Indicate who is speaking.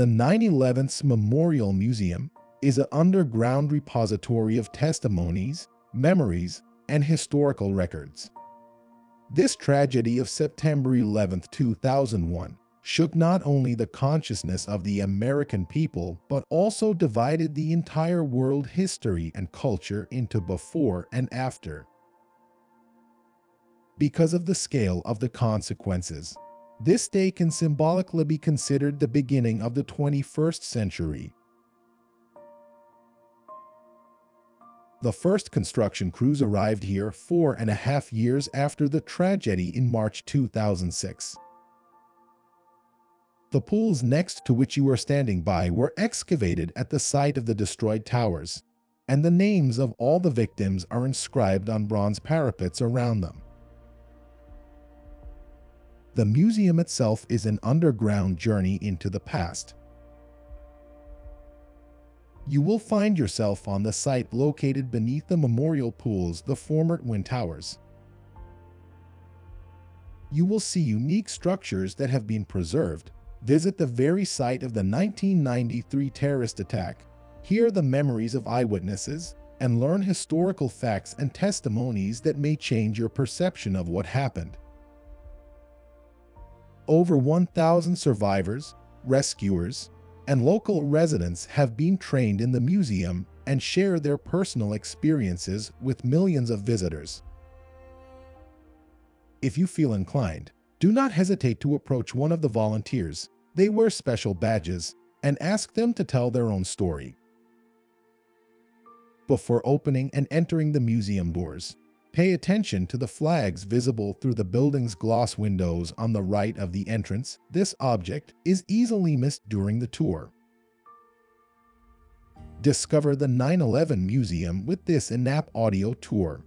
Speaker 1: The 9/11's Memorial Museum is an underground repository of testimonies, memories, and historical records. This tragedy of September 11, 2001 shook not only the consciousness of the American people, but also divided the entire world history and culture into before and after. Because of the scale of the consequences, this day can symbolically be considered the beginning of the 21st century. The first construction crews arrived here four and a half years after the tragedy in March 2006. The pools next to which you are standing by were excavated at the site of the destroyed towers, and the names of all the victims are inscribed on bronze parapets around them. The museum itself is an underground journey into the past. You will find yourself on the site located beneath the memorial pools, the former Twin Towers. You will see unique structures that have been preserved, Visit the very site of the 1993 terrorist attack, hear the memories of eyewitnesses, and learn historical facts and testimonies that may change your perception of what happened. Over 1,000 survivors, rescuers, and local residents have been trained in the museum and share their personal experiences with millions of visitors. If you feel inclined, do not hesitate to approach one of the volunteers. They wear special badges and ask them to tell their own story. Before opening and entering the museum doors, pay attention to the flags visible through the building's glass windows on the right of the entrance. This object is easily missed during the tour. Discover the 9-11 Museum with this in-app audio tour.